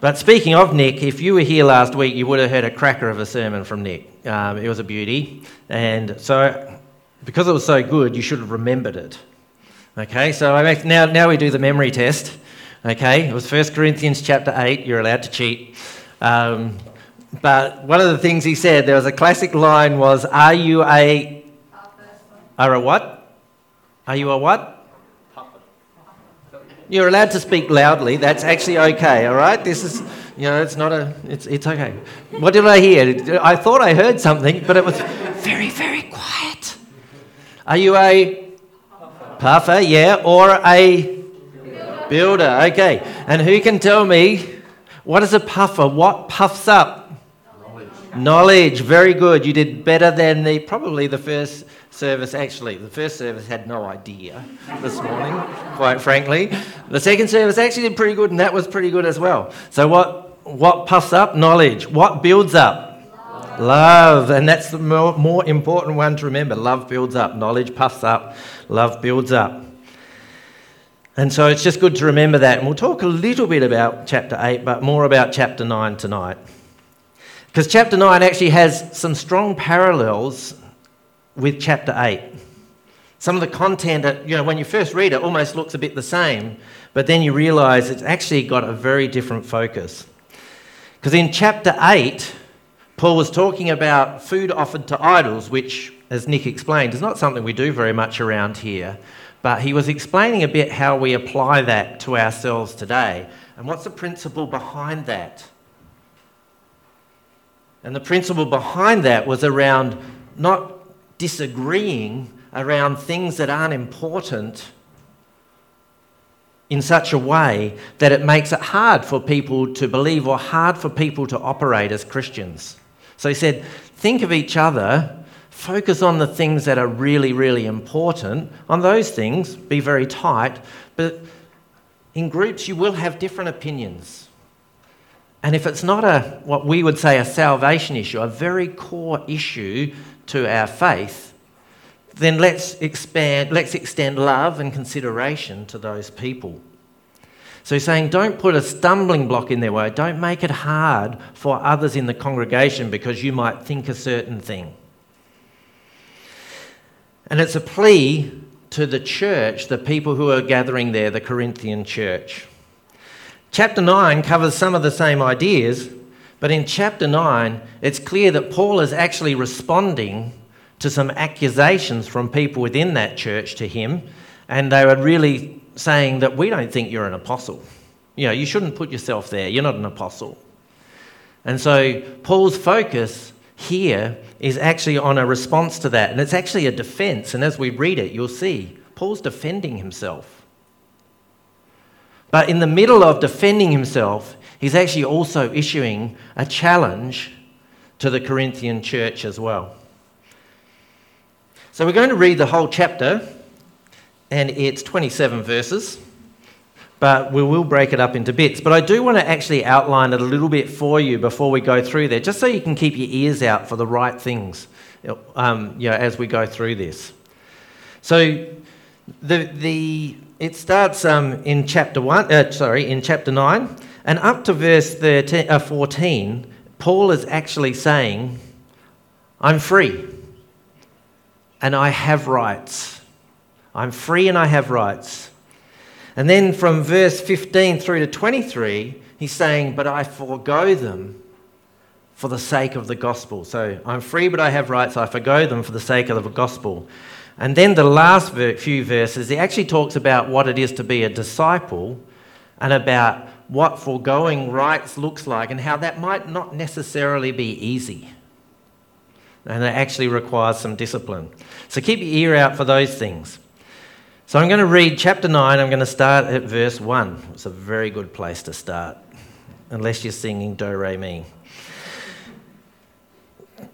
But speaking of Nick, if you were here last week, you would have heard a cracker of a sermon from Nick. Um, it was a beauty. And so, because it was so good, you should have remembered it. Okay, so now, now we do the memory test. Okay, it was 1 Corinthians chapter 8. You're allowed to cheat. Um, but one of the things he said, there was a classic line was, are you a... Are a what? Are you a what? You're allowed to speak loudly. That's actually okay, all right? This is, you know, it's not a, it's, it's okay. What did I hear? I thought I heard something, but it was very, very quiet. Are you a puffer, yeah, or a builder? Okay. And who can tell me what is a puffer? What puffs up? Knowledge. Knowledge. Very good. You did better than the probably the first service, actually, the first service had no idea this morning, quite frankly. The second service actually did pretty good, and that was pretty good as well. So, what, what puffs up? Knowledge. What builds up? Love. love. And that's the more, more important one to remember. Love builds up. Knowledge puffs up. Love builds up. And so it's just good to remember that. And we'll talk a little bit about chapter 8, but more about chapter 9 tonight. Because chapter 9 actually has some strong parallels with chapter 8. Some of the content, you know, when you first read it, almost looks a bit the same, but then you realize it's actually got a very different focus. Because in chapter 8, Paul was talking about food offered to idols, which, as Nick explained, is not something we do very much around here. But he was explaining a bit how we apply that to ourselves today. And what's the principle behind that? And the principle behind that was around not disagreeing around things that aren't important in such a way that it makes it hard for people to believe or hard for people to operate as Christians. So he said, think of each other, focus on the things that are really, really important. On those things, be very tight, but in groups, you will have different opinions. And if it's not a, what we would say, a salvation issue, a very core issue to our faith, then let's expand, let's extend love and consideration to those people. So he's saying, don't put a stumbling block in their way. Don't make it hard for others in the congregation because you might think a certain thing. And it's a plea to the church, the people who are gathering there, the Corinthian church. Chapter 9 covers some of the same ideas, but in chapter 9, it's clear that Paul is actually responding to some accusations from people within that church to him, and they were really saying that we don't think you're an apostle. You know, you shouldn't put yourself there, you're not an apostle. And so Paul's focus here is actually on a response to that, and it's actually a defense. And as we read it, you'll see Paul's defending himself. But in the middle of defending himself, he's actually also issuing a challenge to the Corinthian church as well. So we're going to read the whole chapter, and it's 27 verses, but we will break it up into bits. But I do want to actually outline it a little bit for you before we go through there, just so you can keep your ears out for the right things um, you know, as we go through this. So the, the, it starts um, in chapter one, uh, sorry, in chapter 9, and up to verse 13, uh, 14, Paul is actually saying, I'm free and I have rights. I'm free and I have rights. And then from verse 15 through to 23, he's saying, But I forego them for the sake of the gospel. So I'm free, but I have rights. I forego them for the sake of the gospel. And then the last few verses, he actually talks about what it is to be a disciple and about what foregoing rights looks like and how that might not necessarily be easy. And it actually requires some discipline. So keep your ear out for those things. So I'm going to read chapter 9. I'm going to start at verse 1. It's a very good place to start, unless you're singing Do Re Mi.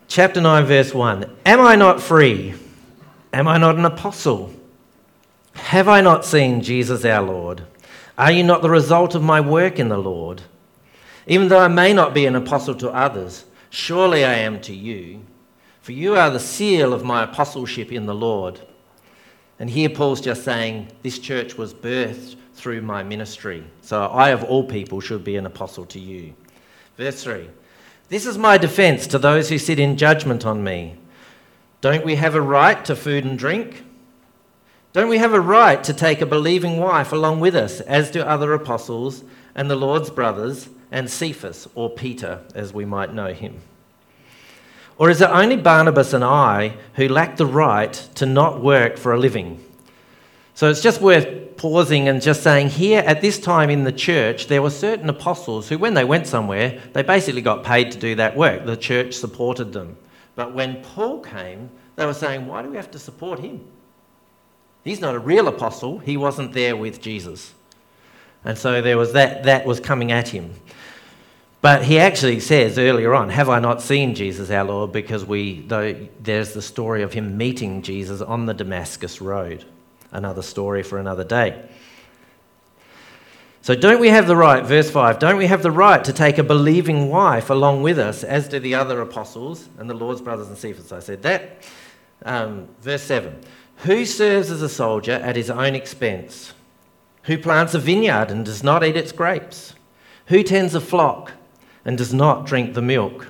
Chapter 9, verse 1 Am I not free? Am I not an apostle? Have I not seen Jesus our Lord? Are you not the result of my work in the Lord? Even though I may not be an apostle to others, surely I am to you, for you are the seal of my apostleship in the Lord. And here Paul's just saying this church was birthed through my ministry. So I, of all people, should be an apostle to you. Verse 3 This is my defense to those who sit in judgment on me. Don't we have a right to food and drink? Don't we have a right to take a believing wife along with us, as do other apostles and the Lord's brothers, and Cephas, or Peter, as we might know him? Or is it only Barnabas and I who lack the right to not work for a living? So it's just worth pausing and just saying here at this time in the church, there were certain apostles who, when they went somewhere, they basically got paid to do that work. The church supported them. But when Paul came, they were saying, why do we have to support him? He's not a real apostle. He wasn't there with Jesus. And so there was that, that was coming at him. But he actually says earlier on, Have I not seen Jesus our Lord? Because we, though, there's the story of him meeting Jesus on the Damascus Road. Another story for another day. So, don't we have the right, verse 5, don't we have the right to take a believing wife along with us, as do the other apostles and the Lord's brothers and Cephas? I said that. Um, verse 7 Who serves as a soldier at his own expense? Who plants a vineyard and does not eat its grapes? Who tends a flock and does not drink the milk?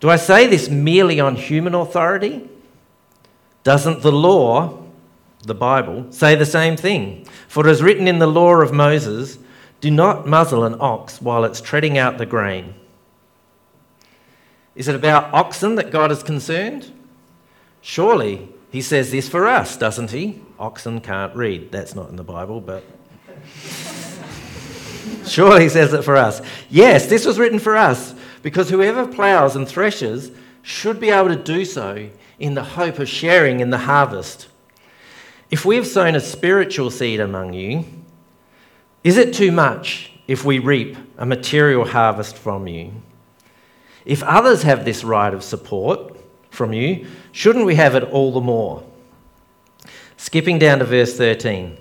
Do I say this merely on human authority? Doesn't the law, the Bible, say the same thing? For it is written in the law of Moses do not muzzle an ox while it's treading out the grain. Is it about oxen that God is concerned? Surely he says this for us, doesn't he? Oxen can't read. That's not in the Bible, but. Surely he says it for us. Yes, this was written for us, because whoever ploughs and threshes should be able to do so in the hope of sharing in the harvest. If we have sown a spiritual seed among you, is it too much if we reap a material harvest from you? If others have this right of support from you, shouldn't we have it all the more? Skipping down to verse 13.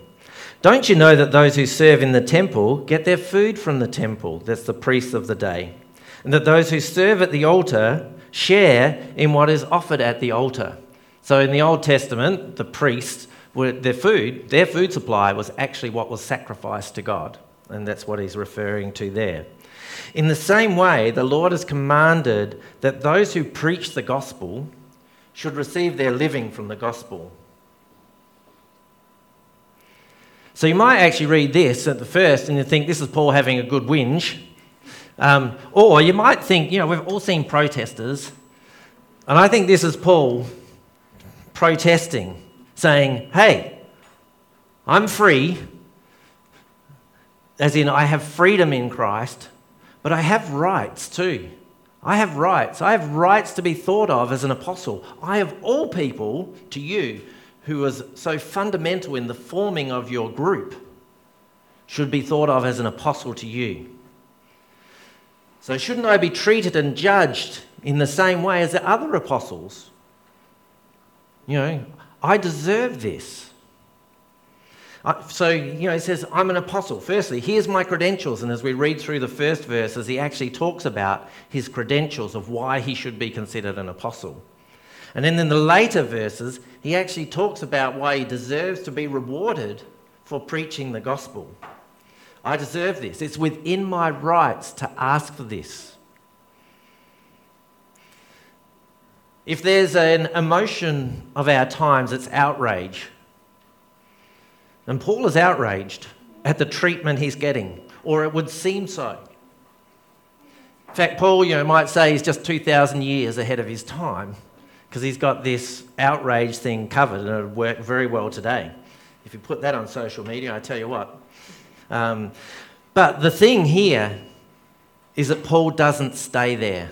Don't you know that those who serve in the temple get their food from the temple? That's the priests of the day. And that those who serve at the altar share in what is offered at the altar. So in the Old Testament, the priests their food, their food supply was actually what was sacrificed to God. And that's what he's referring to there. In the same way, the Lord has commanded that those who preach the gospel should receive their living from the gospel. So you might actually read this at the first and you think this is Paul having a good whinge. Um, or you might think, you know, we've all seen protesters, and I think this is Paul protesting saying, hey, I'm free, as in I have freedom in Christ, but I have rights too. I have rights. I have rights to be thought of as an apostle. I have all people to you who was so fundamental in the forming of your group should be thought of as an apostle to you. So, shouldn't I be treated and judged in the same way as the other apostles? You know, I deserve this. So, you know, he says, I'm an apostle. Firstly, here's my credentials. And as we read through the first verses, he actually talks about his credentials of why he should be considered an apostle. And then in the later verses, he actually talks about why he deserves to be rewarded for preaching the gospel. I deserve this. It's within my rights to ask for this. If there's an emotion of our times, it's outrage. And Paul is outraged at the treatment he's getting, or it would seem so. In fact, Paul, you know, might say he's just 2,000 years ahead of his time because he's got this outrage thing covered and it would work very well today. If you put that on social media, I tell you what. Um, but the thing here is that Paul doesn't stay there.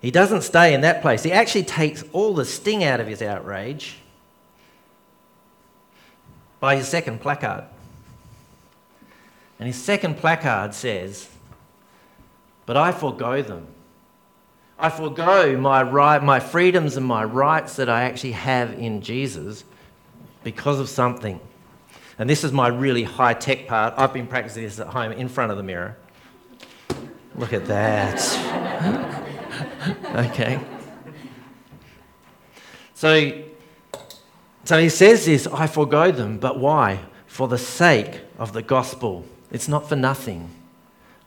He doesn't stay in that place. He actually takes all the sting out of his outrage by his second placard. And his second placard says, But I forego them. I forego my, right, my freedoms and my rights that I actually have in Jesus because of something. And this is my really high tech part. I've been practicing this at home in front of the mirror. Look at that. okay. So, so he says this I forego them, but why? for the sake of the gospel. It's not for nothing.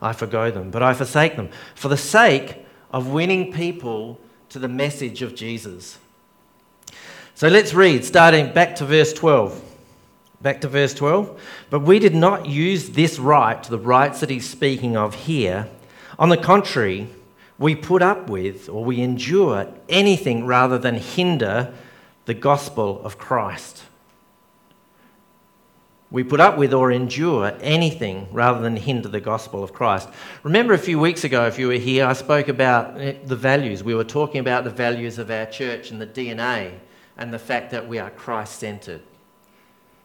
I forego them, but I forsake them for the sake of winning people to the message of Jesus. So let's read, starting back to verse 12. Back to verse 12. But we did not use this right, the rights that he's speaking of here. On the contrary, we put up with or we endure anything rather than hinder the gospel of Christ. We put up with or endure anything rather than hinder the gospel of Christ. Remember a few weeks ago, if you were here, I spoke about the values. We were talking about the values of our church and the DNA and the fact that we are Christ centered.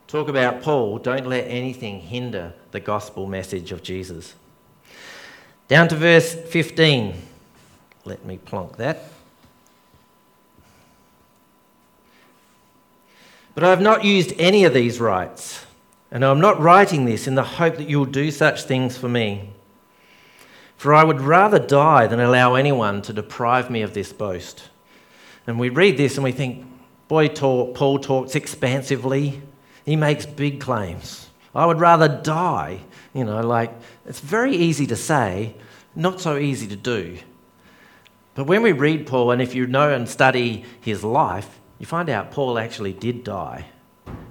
Talk about Paul, don't let anything hinder the gospel message of Jesus. Down to verse 15. Let me plonk that. But I have not used any of these rights, and I'm not writing this in the hope that you'll do such things for me. For I would rather die than allow anyone to deprive me of this boast. And we read this and we think, boy, Paul talks expansively. He makes big claims. I would rather die. You know, like, it's very easy to say, not so easy to do. But when we read Paul, and if you know and study his life, you find out Paul actually did die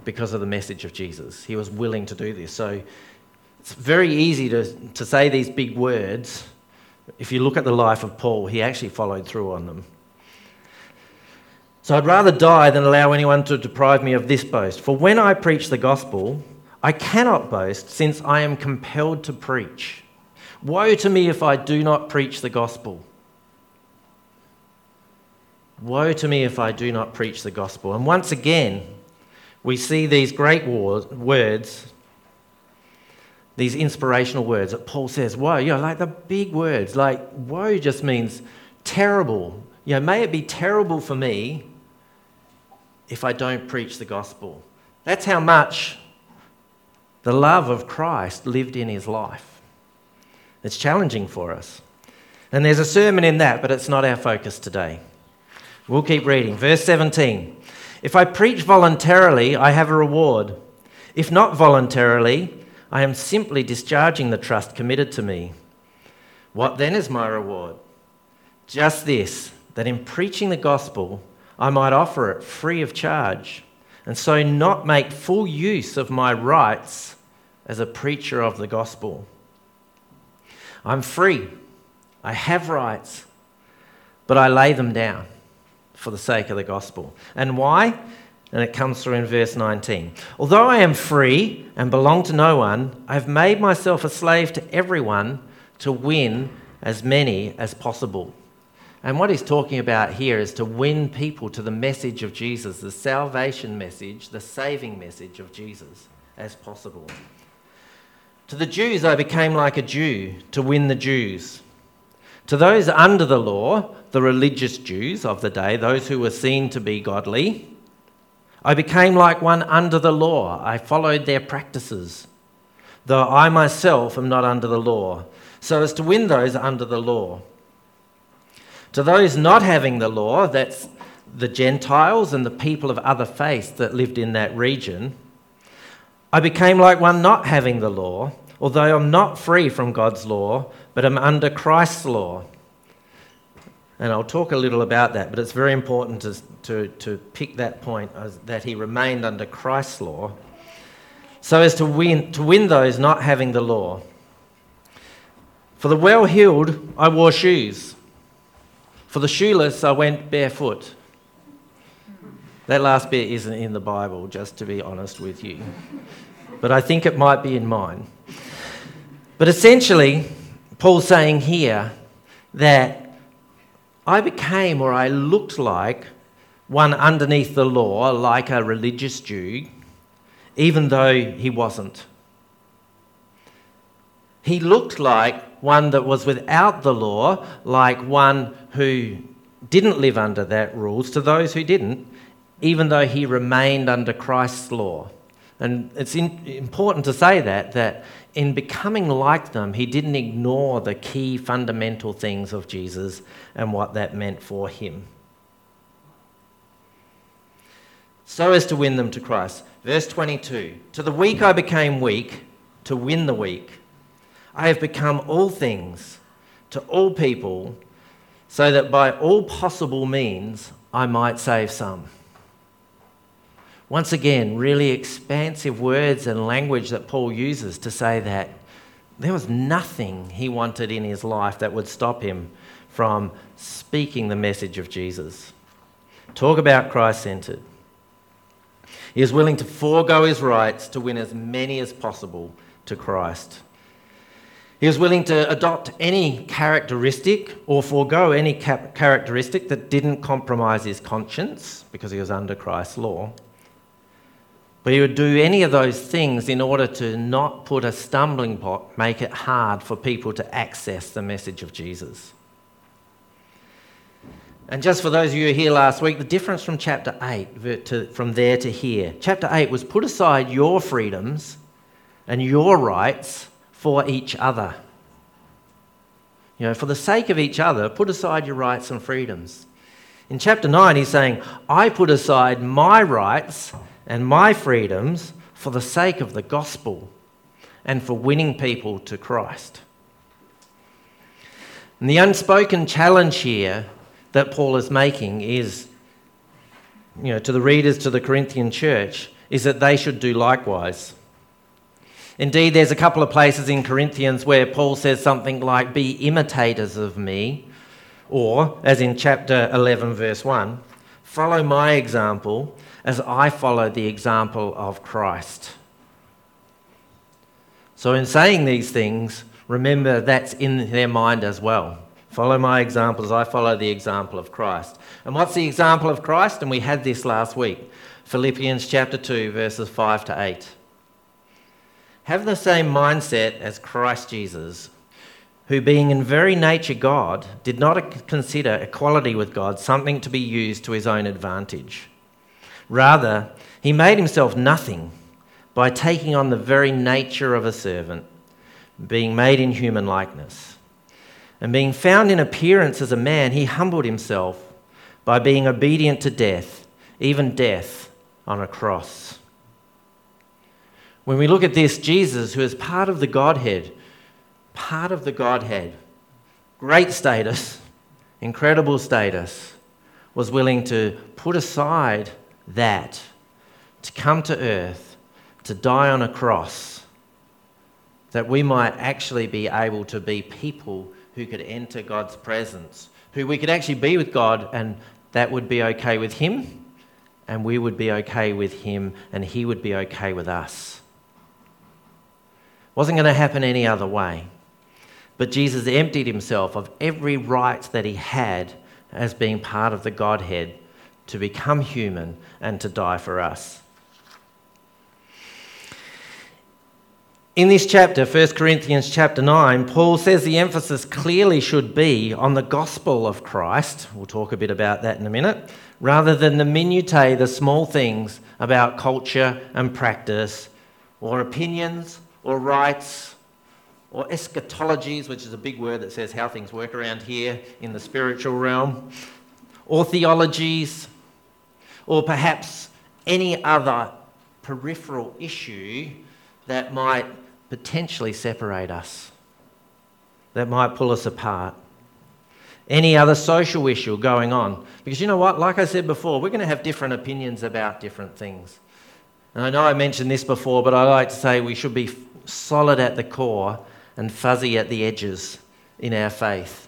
because of the message of Jesus. He was willing to do this. So it's very easy to, to say these big words. If you look at the life of Paul, he actually followed through on them. So I'd rather die than allow anyone to deprive me of this boast. For when I preach the gospel, I cannot boast since I am compelled to preach. Woe to me if I do not preach the gospel. Woe to me if I do not preach the gospel. And once again, we see these great words, these inspirational words that Paul says, woe, you know, like the big words, like woe just means terrible. You know, may it be terrible for me if I don't preach the gospel. That's how much the love of Christ lived in his life. It's challenging for us. And there's a sermon in that, but it's not our focus today. We'll keep reading. Verse 17 If I preach voluntarily, I have a reward. If not voluntarily, I am simply discharging the trust committed to me. What then is my reward? Just this that in preaching the gospel, I might offer it free of charge, and so not make full use of my rights as a preacher of the gospel. I'm free, I have rights, but I lay them down for the sake of the gospel. And why? And it comes through in verse 19. Although I am free and belong to no one, I have made myself a slave to everyone to win as many as possible. And what he's talking about here is to win people to the message of Jesus, the salvation message, the saving message of Jesus, as possible. To the Jews, I became like a Jew to win the Jews. To those under the law, the religious Jews of the day, those who were seen to be godly, I became like one under the law. I followed their practices, though I myself am not under the law, so as to win those under the law. To those not having the law, that's the Gentiles and the people of other faiths that lived in that region, I became like one not having the law, although I'm not free from God's law, but I'm under Christ's law. And I'll talk a little about that, but it's very important to, to, to pick that point that he remained under Christ's law so as to win, to win those not having the law. For the well heeled, I wore shoes for the shoeless, I went barefoot. That last bit isn't in the Bible, just to be honest with you. But I think it might be in mine. But essentially, Paul's saying here that I became or I looked like one underneath the law, like a religious Jew, even though he wasn't. He looked like one that was without the law, like one who didn't live under that rules, to those who didn't, even though he remained under Christ's law. And it's in, important to say that, that in becoming like them, he didn't ignore the key fundamental things of Jesus and what that meant for him. so as to win them to Christ. Verse 22 To the weak I became weak to win the weak. I have become all things to all people so that by all possible means I might save some. Once again, really expansive words and language that Paul uses to say that there was nothing he wanted in his life that would stop him from speaking the message of Jesus. Talk about Christ centered. He is willing to forego his rights to win as many as possible to Christ. He was willing to adopt any characteristic or forego any characteristic that didn't compromise his conscience because he was under Christ's law. But he would do any of those things in order to not put a stumbling block, make it hard for people to access the message of Jesus. And just for those of you who were here last week, the difference from chapter 8 to, from there to here. Chapter 8 was put aside your freedoms and your rights for each other. You know, for the sake of each other, put aside your rights and freedoms. In chapter 9, he's saying, I put aside my rights and my freedoms for the sake of the gospel and for winning people to Christ. And the unspoken challenge here that Paul is making is, you know, to the readers to the Corinthian church, is that they should do likewise. Indeed, there's a couple of places in Corinthians where Paul says something like, Be imitators of me, or, as in chapter 11, verse 1, follow my example as I follow the example of Christ. So, in saying these things, remember that's in their mind as well. Follow my example as I follow the example of Christ. And what's the example of Christ? And we had this last week Philippians chapter 2, verses 5 to 8. Have the same mindset as Christ Jesus, who, being in very nature God, did not consider equality with God something to be used to his own advantage. Rather, he made himself nothing by taking on the very nature of a servant, being made in human likeness. And being found in appearance as a man, he humbled himself by being obedient to death, even death on a cross. When we look at this, Jesus, who is part of the Godhead, part of the Godhead, great status, incredible status, was willing to put aside that, to come to earth, to die on a cross, that we might actually be able to be people who could enter God's presence, who we could actually be with God, and that would be okay with Him, and we would be okay with Him, and He would be okay with us. Wasn't going to happen any other way. But Jesus emptied himself of every right that he had as being part of the Godhead to become human and to die for us. In this chapter, 1 Corinthians chapter 9, Paul says the emphasis clearly should be on the gospel of Christ. We'll talk a bit about that in a minute. Rather than the minutiae, the small things about culture and practice, or opinions or rites or eschatologies, which is a big word that says how things work around here in the spiritual realm, or theologies, or perhaps any other peripheral issue that might potentially separate us, that might pull us apart. Any other social issue going on. Because you know what? Like I said before, we're going to have different opinions about different things. And I know I mentioned this before, but I like to say we should be solid at the core and fuzzy at the edges in our faith.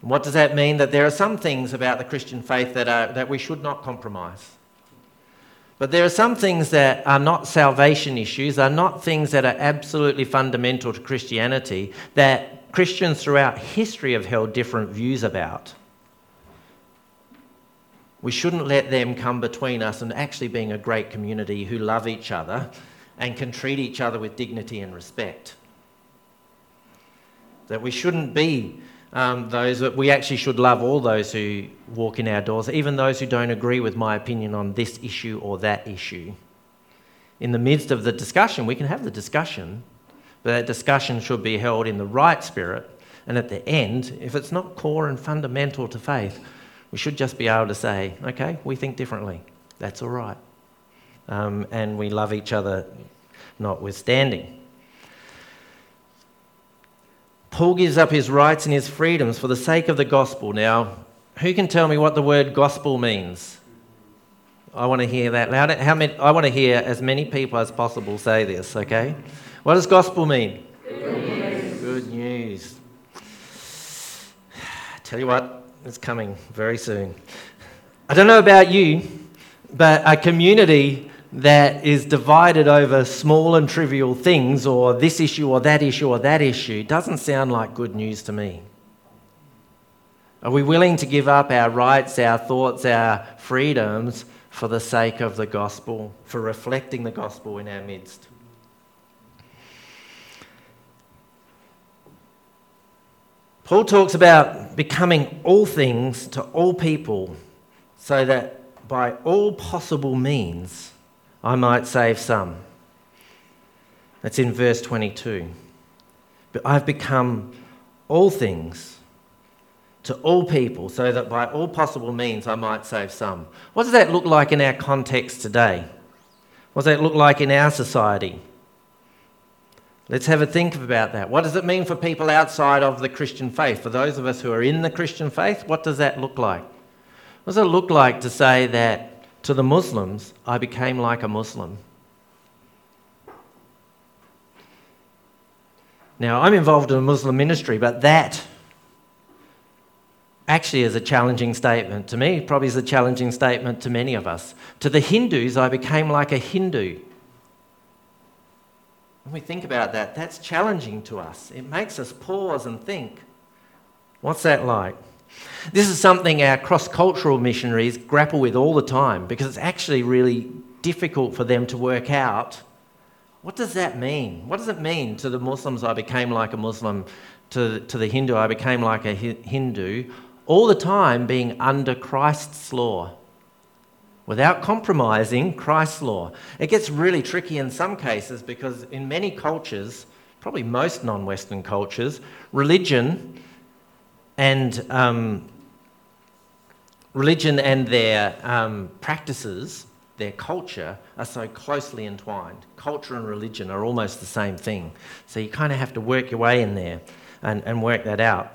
What does that mean? That there are some things about the Christian faith that, are, that we should not compromise. But there are some things that are not salvation issues, are not things that are absolutely fundamental to Christianity, that Christians throughout history have held different views about. We shouldn't let them come between us and actually being a great community who love each other and can treat each other with dignity and respect. That we shouldn't be um, those that we actually should love all those who walk in our doors, even those who don't agree with my opinion on this issue or that issue. In the midst of the discussion, we can have the discussion, but that discussion should be held in the right spirit. And at the end, if it's not core and fundamental to faith, we should just be able to say, okay, we think differently. That's all right. Um, and we love each other notwithstanding. Paul gives up his rights and his freedoms for the sake of the gospel. Now, who can tell me what the word gospel means? I want to hear that loud. How many, I want to hear as many people as possible say this, okay? What does gospel mean? Good news. Good news. Tell you what, it's coming very soon. I don't know about you, but a community that is divided over small and trivial things, or this issue, or that issue, or that issue, doesn't sound like good news to me. Are we willing to give up our rights, our thoughts, our freedoms for the sake of the gospel, for reflecting the gospel in our midst? Paul talks about becoming all things to all people so that by all possible means I might save some. That's in verse 22. But I've become all things to all people so that by all possible means I might save some. What does that look like in our context today? What does that look like in our society? Let's have a think about that. What does it mean for people outside of the Christian faith? For those of us who are in the Christian faith, what does that look like? What does it look like to say that to the Muslims, I became like a Muslim? Now, I'm involved in a Muslim ministry, but that actually is a challenging statement to me, probably is a challenging statement to many of us. To the Hindus, I became like a Hindu. When we think about that, that's challenging to us. It makes us pause and think what's that like? This is something our cross cultural missionaries grapple with all the time because it's actually really difficult for them to work out what does that mean? What does it mean to the Muslims I became like a Muslim, to, to the Hindu I became like a Hindu, all the time being under Christ's law? without compromising Christ's law. It gets really tricky in some cases because in many cultures, probably most non Western cultures, religion and um, religion and their um, practices, their culture, are so closely entwined. Culture and religion are almost the same thing. So you kind of have to work your way in there and, and work that out.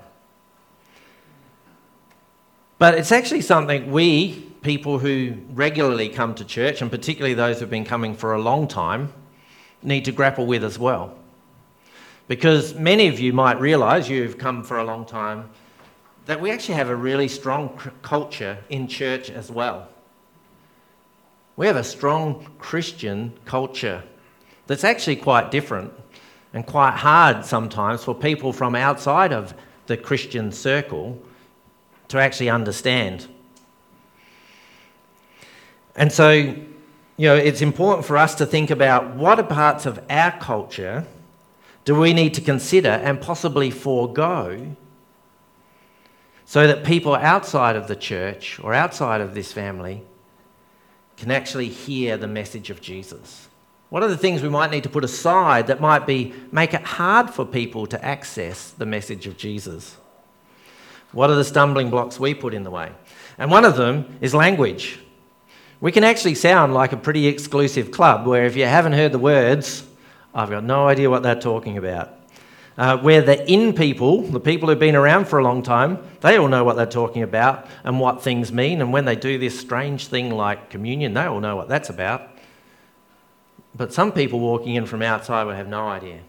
But it's actually something we people who regularly come to church, and particularly those who've been coming for a long time, need to grapple with as well. Because many of you might realise, you've come for a long time, that we actually have a really strong culture in church as well. We have a strong Christian culture that's actually quite different and quite hard sometimes for people from outside of the Christian circle to actually understand. And so, you know, it's important for us to think about what are parts of our culture do we need to consider and possibly forego so that people outside of the church or outside of this family can actually hear the message of Jesus. What are the things we might need to put aside that might be make it hard for people to access the message of Jesus? What are the stumbling blocks we put in the way? And one of them is language. We can actually sound like a pretty exclusive club where if you haven't heard the words, I've got no idea what they're talking about. Uh, where the in people, the people who've been around for a long time, they all know what they're talking about and what things mean. And when they do this strange thing like communion, they all know what that's about. But some people walking in from outside will have no idea.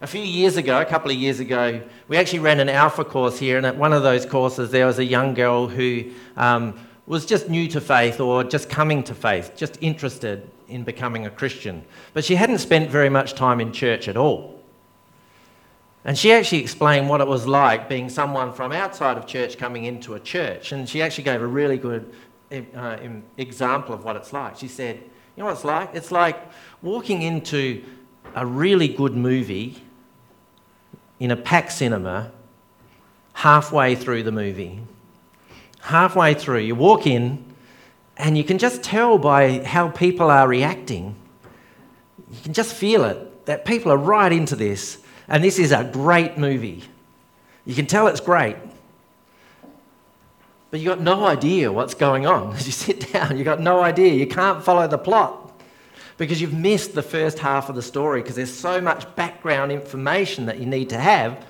A few years ago, a couple of years ago, we actually ran an alpha course here, and at one of those courses, there was a young girl who um, was just new to faith or just coming to faith, just interested in becoming a Christian. But she hadn't spent very much time in church at all. And she actually explained what it was like being someone from outside of church coming into a church. And she actually gave a really good uh, example of what it's like. She said, You know what it's like? It's like walking into a really good movie in a packed cinema halfway through the movie halfway through, you walk in, and you can just tell by how people are reacting. You can just feel it that people are right into this, and this is a great movie. You can tell it's great. but you've got no idea what's going on. As you sit down, you've got no idea. You can't follow the plot because you've missed the first half of the story because there's so much background information that you need to have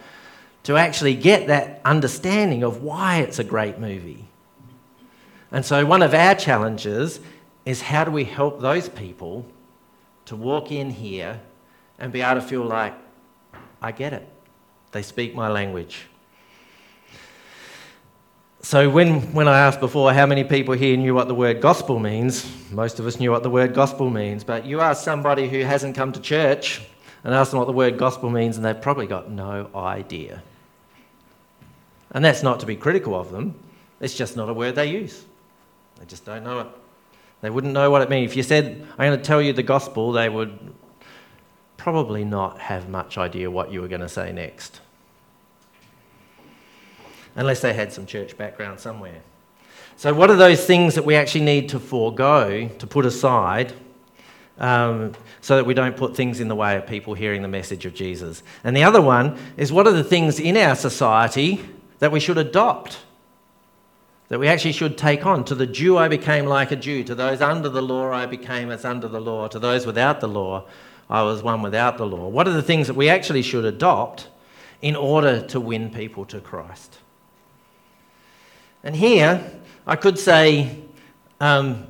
to actually get that understanding of why it's a great movie. And so, one of our challenges is how do we help those people to walk in here and be able to feel like, I get it. They speak my language. So, when, when I asked before how many people here knew what the word gospel means, most of us knew what the word gospel means. But you ask somebody who hasn't come to church and ask them what the word gospel means, and they've probably got no idea. And that's not to be critical of them, it's just not a word they use. They just don't know it. They wouldn't know what it means. If you said, I'm going to tell you the gospel, they would probably not have much idea what you were going to say next. Unless they had some church background somewhere. So, what are those things that we actually need to forego, to put aside, um, so that we don't put things in the way of people hearing the message of Jesus? And the other one is what are the things in our society that we should adopt? that we actually should take on. To the Jew, I became like a Jew. To those under the law, I became as under the law. To those without the law, I was one without the law. What are the things that we actually should adopt in order to win people to Christ? And here, I could say um,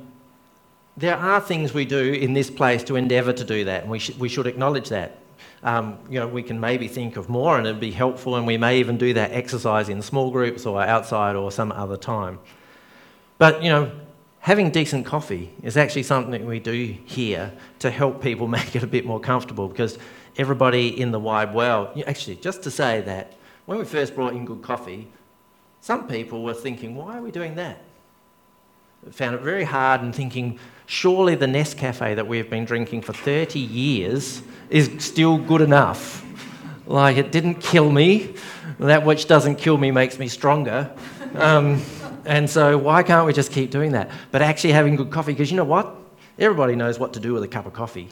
there are things we do in this place to endeavour to do that, and we, sh- we should acknowledge that um, you know, we can maybe think of more and it'd be helpful, and we may even do that exercise in small groups or outside or some other time. But, you know, having decent coffee is actually something we do here to help people make it a bit more comfortable because everybody in the wide world, actually, just to say that when we first brought in good coffee, some people were thinking, why are we doing that? Found it very hard and thinking, surely the Nescafe that we've been drinking for 30 years is still good enough. Like, it didn't kill me. That which doesn't kill me makes me stronger. Um, and so, why can't we just keep doing that? But actually, having good coffee, because you know what? Everybody knows what to do with a cup of coffee.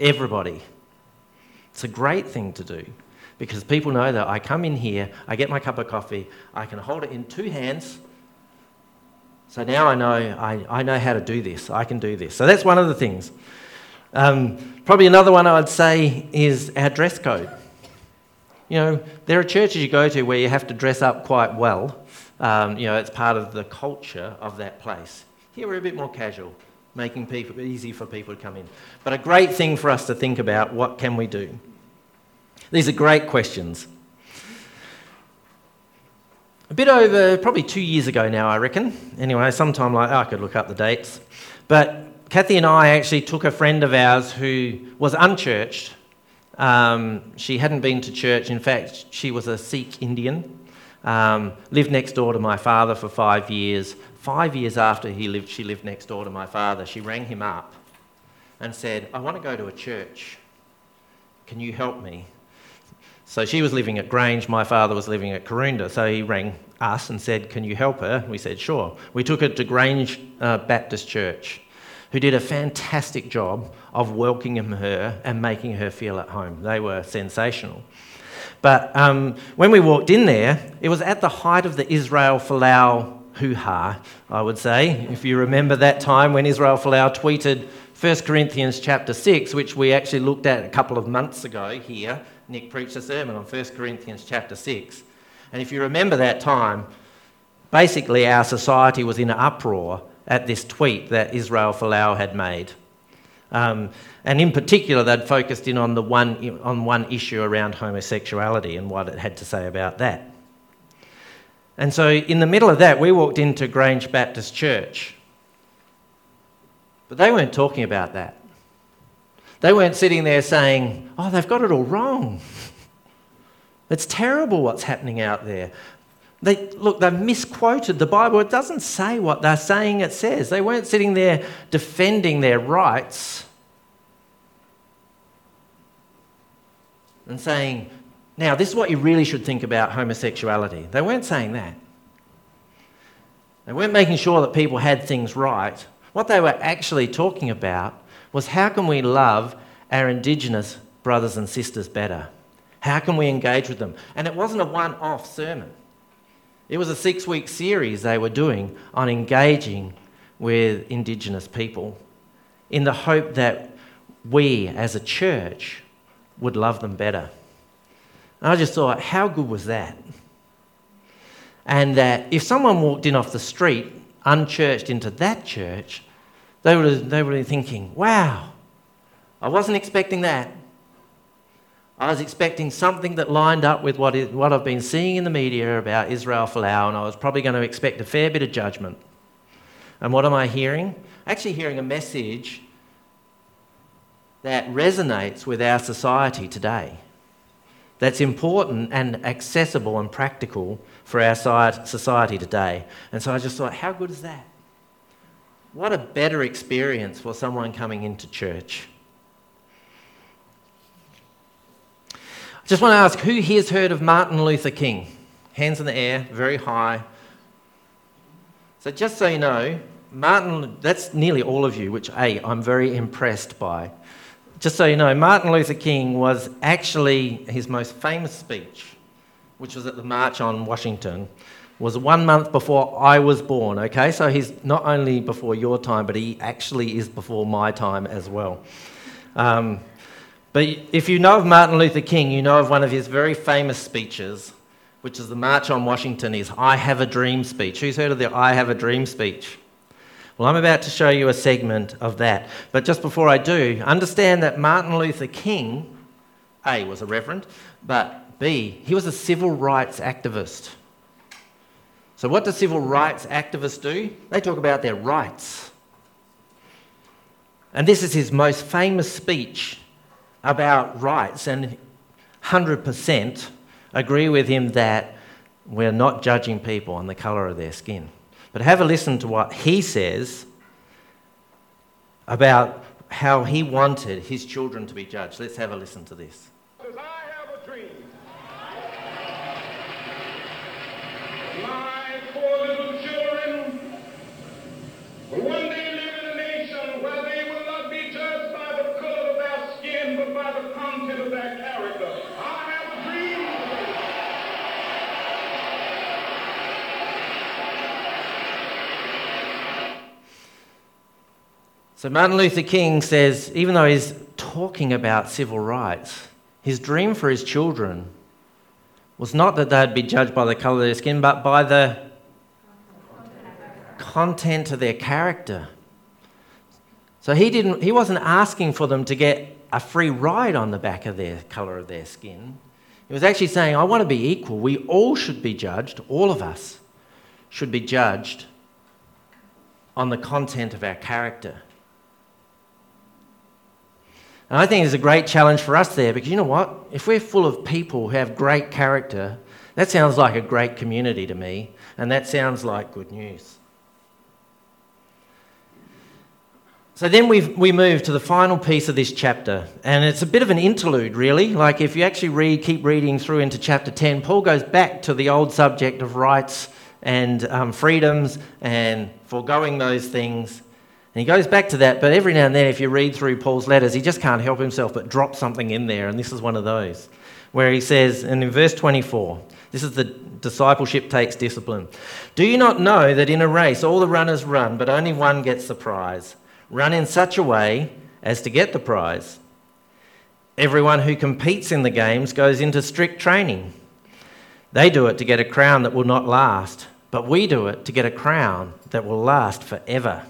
Everybody. It's a great thing to do because people know that I come in here, I get my cup of coffee, I can hold it in two hands. So now I know, I, I know how to do this. I can do this. So that's one of the things. Um, probably another one I'd say is our dress code. You know, there are churches you go to where you have to dress up quite well. Um, you know, it's part of the culture of that place. Here we're a bit more casual, making people easy for people to come in. But a great thing for us to think about: what can we do? These are great questions. A bit over, probably two years ago now, I reckon. Anyway, sometime like oh, I could look up the dates, but Kathy and I actually took a friend of ours who was unchurched. Um, she hadn't been to church. In fact, she was a Sikh Indian. Um, lived next door to my father for five years. Five years after he lived, she lived next door to my father. She rang him up and said, I want to go to a church. Can you help me? So she was living at Grange, my father was living at Karoonda. So he rang us and said, Can you help her? We said, Sure. We took her to Grange uh, Baptist Church who did a fantastic job of welcoming her and making her feel at home. They were sensational. But um, when we walked in there, it was at the height of the Israel Folau hoo ha, I would say. If you remember that time when Israel Folau tweeted 1 Corinthians chapter 6, which we actually looked at a couple of months ago here. Nick preached a sermon on 1 Corinthians chapter 6. And if you remember that time, basically our society was in an uproar at this tweet that Israel Folau had made. Um, and in particular, they'd focused in on, the one, on one issue around homosexuality and what it had to say about that. And so, in the middle of that, we walked into Grange Baptist Church. But they weren't talking about that. They weren't sitting there saying, oh, they've got it all wrong. It's terrible what's happening out there. They, look, they've misquoted the Bible. It doesn't say what they're saying it says. They weren't sitting there defending their rights and saying, now, this is what you really should think about homosexuality. They weren't saying that. They weren't making sure that people had things right. What they were actually talking about was how can we love our Indigenous brothers and sisters better? How can we engage with them? And it wasn't a one off sermon. It was a six week series they were doing on engaging with Indigenous people in the hope that we as a church would love them better. And I just thought, how good was that? And that if someone walked in off the street, unchurched, into that church, they would, they would thinking, wow, I wasn't expecting that. I was expecting something that lined up with what, is, what I've been seeing in the media about Israel Folau, and I was probably going to expect a fair bit of judgment. And what am I hearing? Actually, hearing a message that resonates with our society today, that's important and accessible and practical for our society today. And so I just thought, how good is that? What a better experience for someone coming into church. Just want to ask who has heard of Martin Luther King? Hands in the air, very high. So, just so you know, Martin, that's nearly all of you, which A, I'm very impressed by. Just so you know, Martin Luther King was actually his most famous speech, which was at the March on Washington, was one month before I was born, okay? So he's not only before your time, but he actually is before my time as well. Um, but if you know of Martin Luther King, you know of one of his very famous speeches, which is the March on Washington, his I Have a Dream speech. Who's heard of the I Have a Dream speech? Well, I'm about to show you a segment of that. But just before I do, understand that Martin Luther King, A, was a reverend, but B, he was a civil rights activist. So, what do civil rights activists do? They talk about their rights. And this is his most famous speech about rights, and 100% agree with him that we're not judging people on the colour of their skin. But have a listen to what he says about how he wanted his children to be judged. Let's have a listen to this. So Martin Luther King says, even though he's talking about civil rights, his dream for his children was not that they'd be judged by the colour of their skin, but by the content of their character. So he, didn't, he wasn't asking for them to get a free ride on the back of their colour of their skin. He was actually saying, I want to be equal. We all should be judged, all of us should be judged on the content of our character. And I think there's a great challenge for us there because you know what? If we're full of people who have great character, that sounds like a great community to me, and that sounds like good news. So then we we move to the final piece of this chapter, and it's a bit of an interlude, really. Like if you actually read, keep reading through into chapter 10, Paul goes back to the old subject of rights and um, freedoms and foregoing those things and he goes back to that, but every now and then, if you read through Paul's letters, he just can't help himself but drop something in there. And this is one of those, where he says, and in verse 24, this is the discipleship takes discipline. Do you not know that in a race all the runners run, but only one gets the prize? Run in such a way as to get the prize. Everyone who competes in the games goes into strict training. They do it to get a crown that will not last, but we do it to get a crown that will last forever.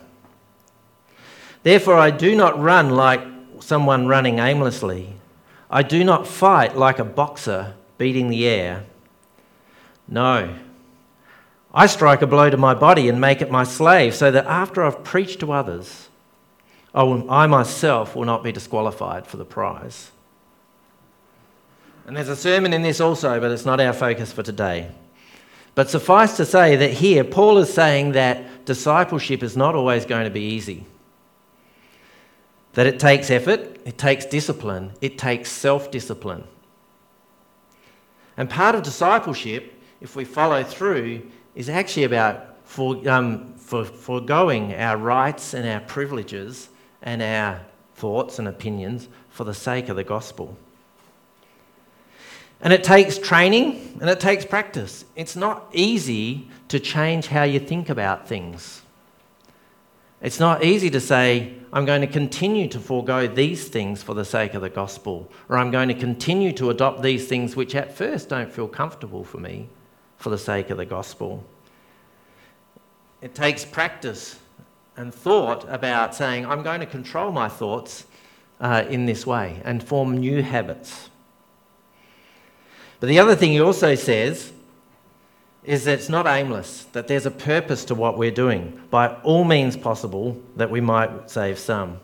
Therefore, I do not run like someone running aimlessly. I do not fight like a boxer beating the air. No. I strike a blow to my body and make it my slave, so that after I've preached to others, I, will, I myself will not be disqualified for the prize. And there's a sermon in this also, but it's not our focus for today. But suffice to say that here, Paul is saying that discipleship is not always going to be easy. That it takes effort, it takes discipline, it takes self discipline. And part of discipleship, if we follow through, is actually about for, um, for, foregoing our rights and our privileges and our thoughts and opinions for the sake of the gospel. And it takes training and it takes practice. It's not easy to change how you think about things. It's not easy to say, I'm going to continue to forego these things for the sake of the gospel, or I'm going to continue to adopt these things which at first don't feel comfortable for me for the sake of the gospel. It takes practice and thought about saying, I'm going to control my thoughts uh, in this way and form new habits. But the other thing he also says is that it's not aimless, that there's a purpose to what we're doing, by all means possible, that we might save some.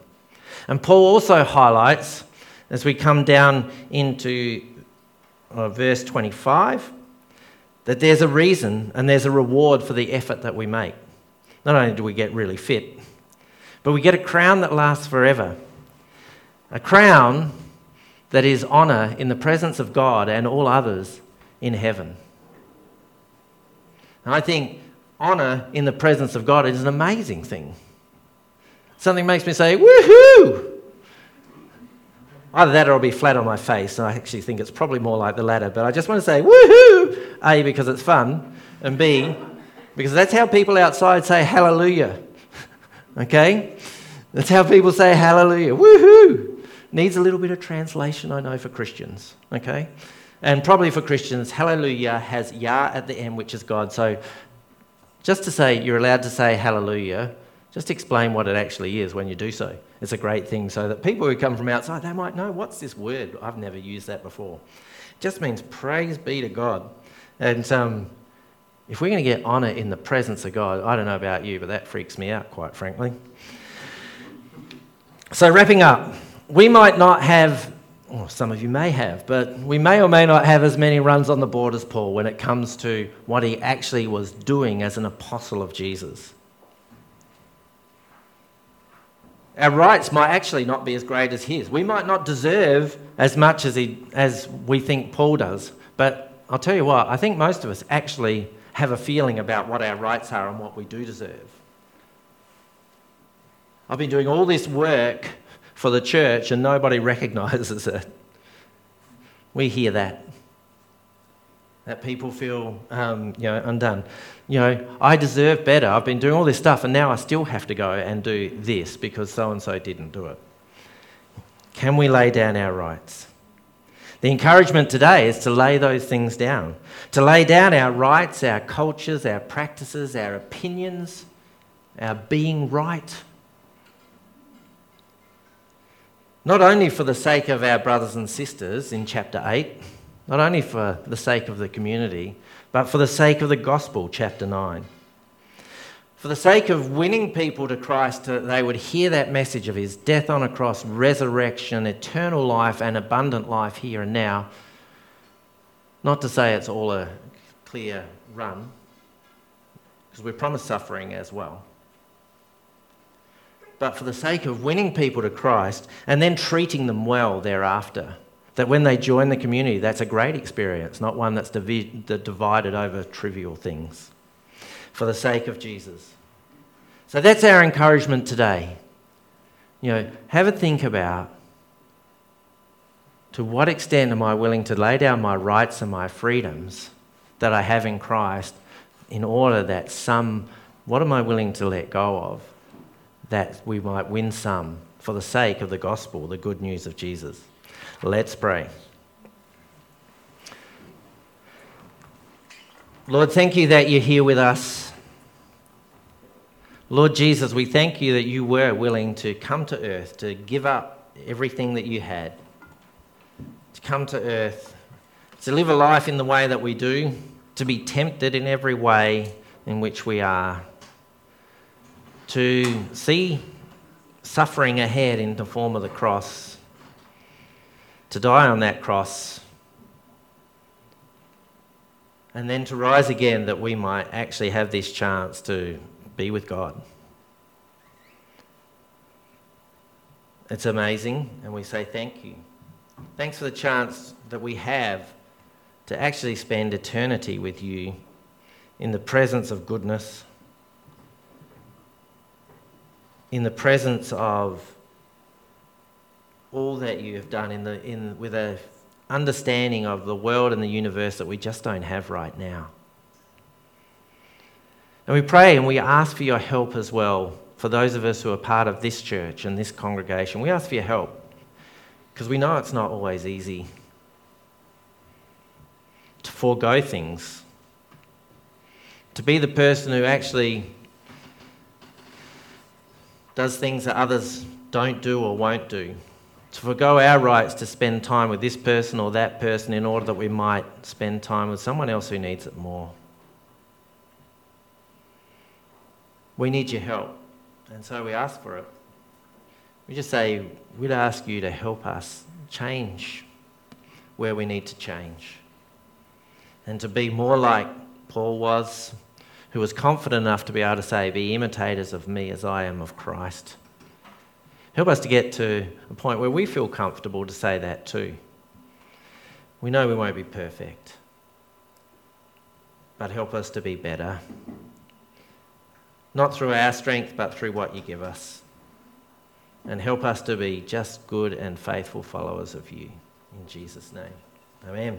And Paul also highlights, as we come down into uh, verse 25, that there's a reason and there's a reward for the effort that we make. Not only do we get really fit, but we get a crown that lasts forever. A crown that is honour in the presence of God and all others in heaven. And I think honour in the presence of God is an amazing thing. Something makes me say, woohoo! Either that or I'll be flat on my face. And I actually think it's probably more like the latter. But I just want to say, woohoo! A, because it's fun. And B, because that's how people outside say hallelujah. okay? That's how people say hallelujah. Woohoo! Needs a little bit of translation, I know, for Christians. Okay? And probably for Christians, hallelujah has Yah at the end, which is God. So just to say you're allowed to say hallelujah, just explain what it actually is when you do so. It's a great thing so that people who come from outside, they might know what's this word? I've never used that before. It just means praise be to God. And um, if we're going to get honour in the presence of God, I don't know about you, but that freaks me out, quite frankly. So, wrapping up, we might not have well, some of you may have, but we may or may not have as many runs on the board as Paul when it comes to what he actually was doing as an apostle of Jesus. Our rights might actually not be as great as his. We might not deserve as much as, he, as we think Paul does, but I'll tell you what, I think most of us actually have a feeling about what our rights are and what we do deserve. I've been doing all this work for the church and nobody recognizes it. We hear that. That people feel, um, you know, undone. You know, I deserve better. I've been doing all this stuff and now I still have to go and do this because so and so didn't do it. Can we lay down our rights? The encouragement today is to lay those things down, to lay down our rights, our cultures, our practices, our opinions, our being right not only for the sake of our brothers and sisters in chapter 8, not only for the sake of the community, but for the sake of the gospel, chapter 9. For the sake of winning people to Christ, they would hear that message of his death on a cross, resurrection, eternal life, and abundant life here and now. Not to say it's all a clear run, because we're promised suffering as well but for the sake of winning people to Christ and then treating them well thereafter. That when they join the community, that's a great experience, not one that's divided over trivial things. For the sake of Jesus. So that's our encouragement today. You know, have a think about to what extent am I willing to lay down my rights and my freedoms that I have in Christ in order that some, what am I willing to let go of that we might win some for the sake of the gospel, the good news of Jesus. Let's pray. Lord, thank you that you're here with us. Lord Jesus, we thank you that you were willing to come to earth, to give up everything that you had, to come to earth, to live a life in the way that we do, to be tempted in every way in which we are, to see suffering ahead in the form of the cross, to die on that cross, and then to rise again that we might actually have this chance to be with God. It's amazing, and we say thank you. Thanks for the chance that we have to actually spend eternity with you in the presence of goodness in the presence of all that you have done in the, in, with an understanding of the world and the universe that we just don't have right now. And we pray and we ask for your help as well for those of us who are part of this church and this congregation. We ask for your help because we know it's not always easy to forego things, to be the person who actually does things that others don't do or won't do, to forego our rights to spend time with this person or that person in order that we might spend time with someone else who needs it more. We need your help, and so we ask for it. We just say, we'd ask you to help us change where we need to change and to be more like Paul was, who was confident enough to be able to say, Be imitators of me as I am of Christ. Help us to get to a point where we feel comfortable to say that too. We know we won't be perfect, but help us to be better. Not through our strength, but through what you give us. And help us to be just good and faithful followers of you. In Jesus' name. Amen.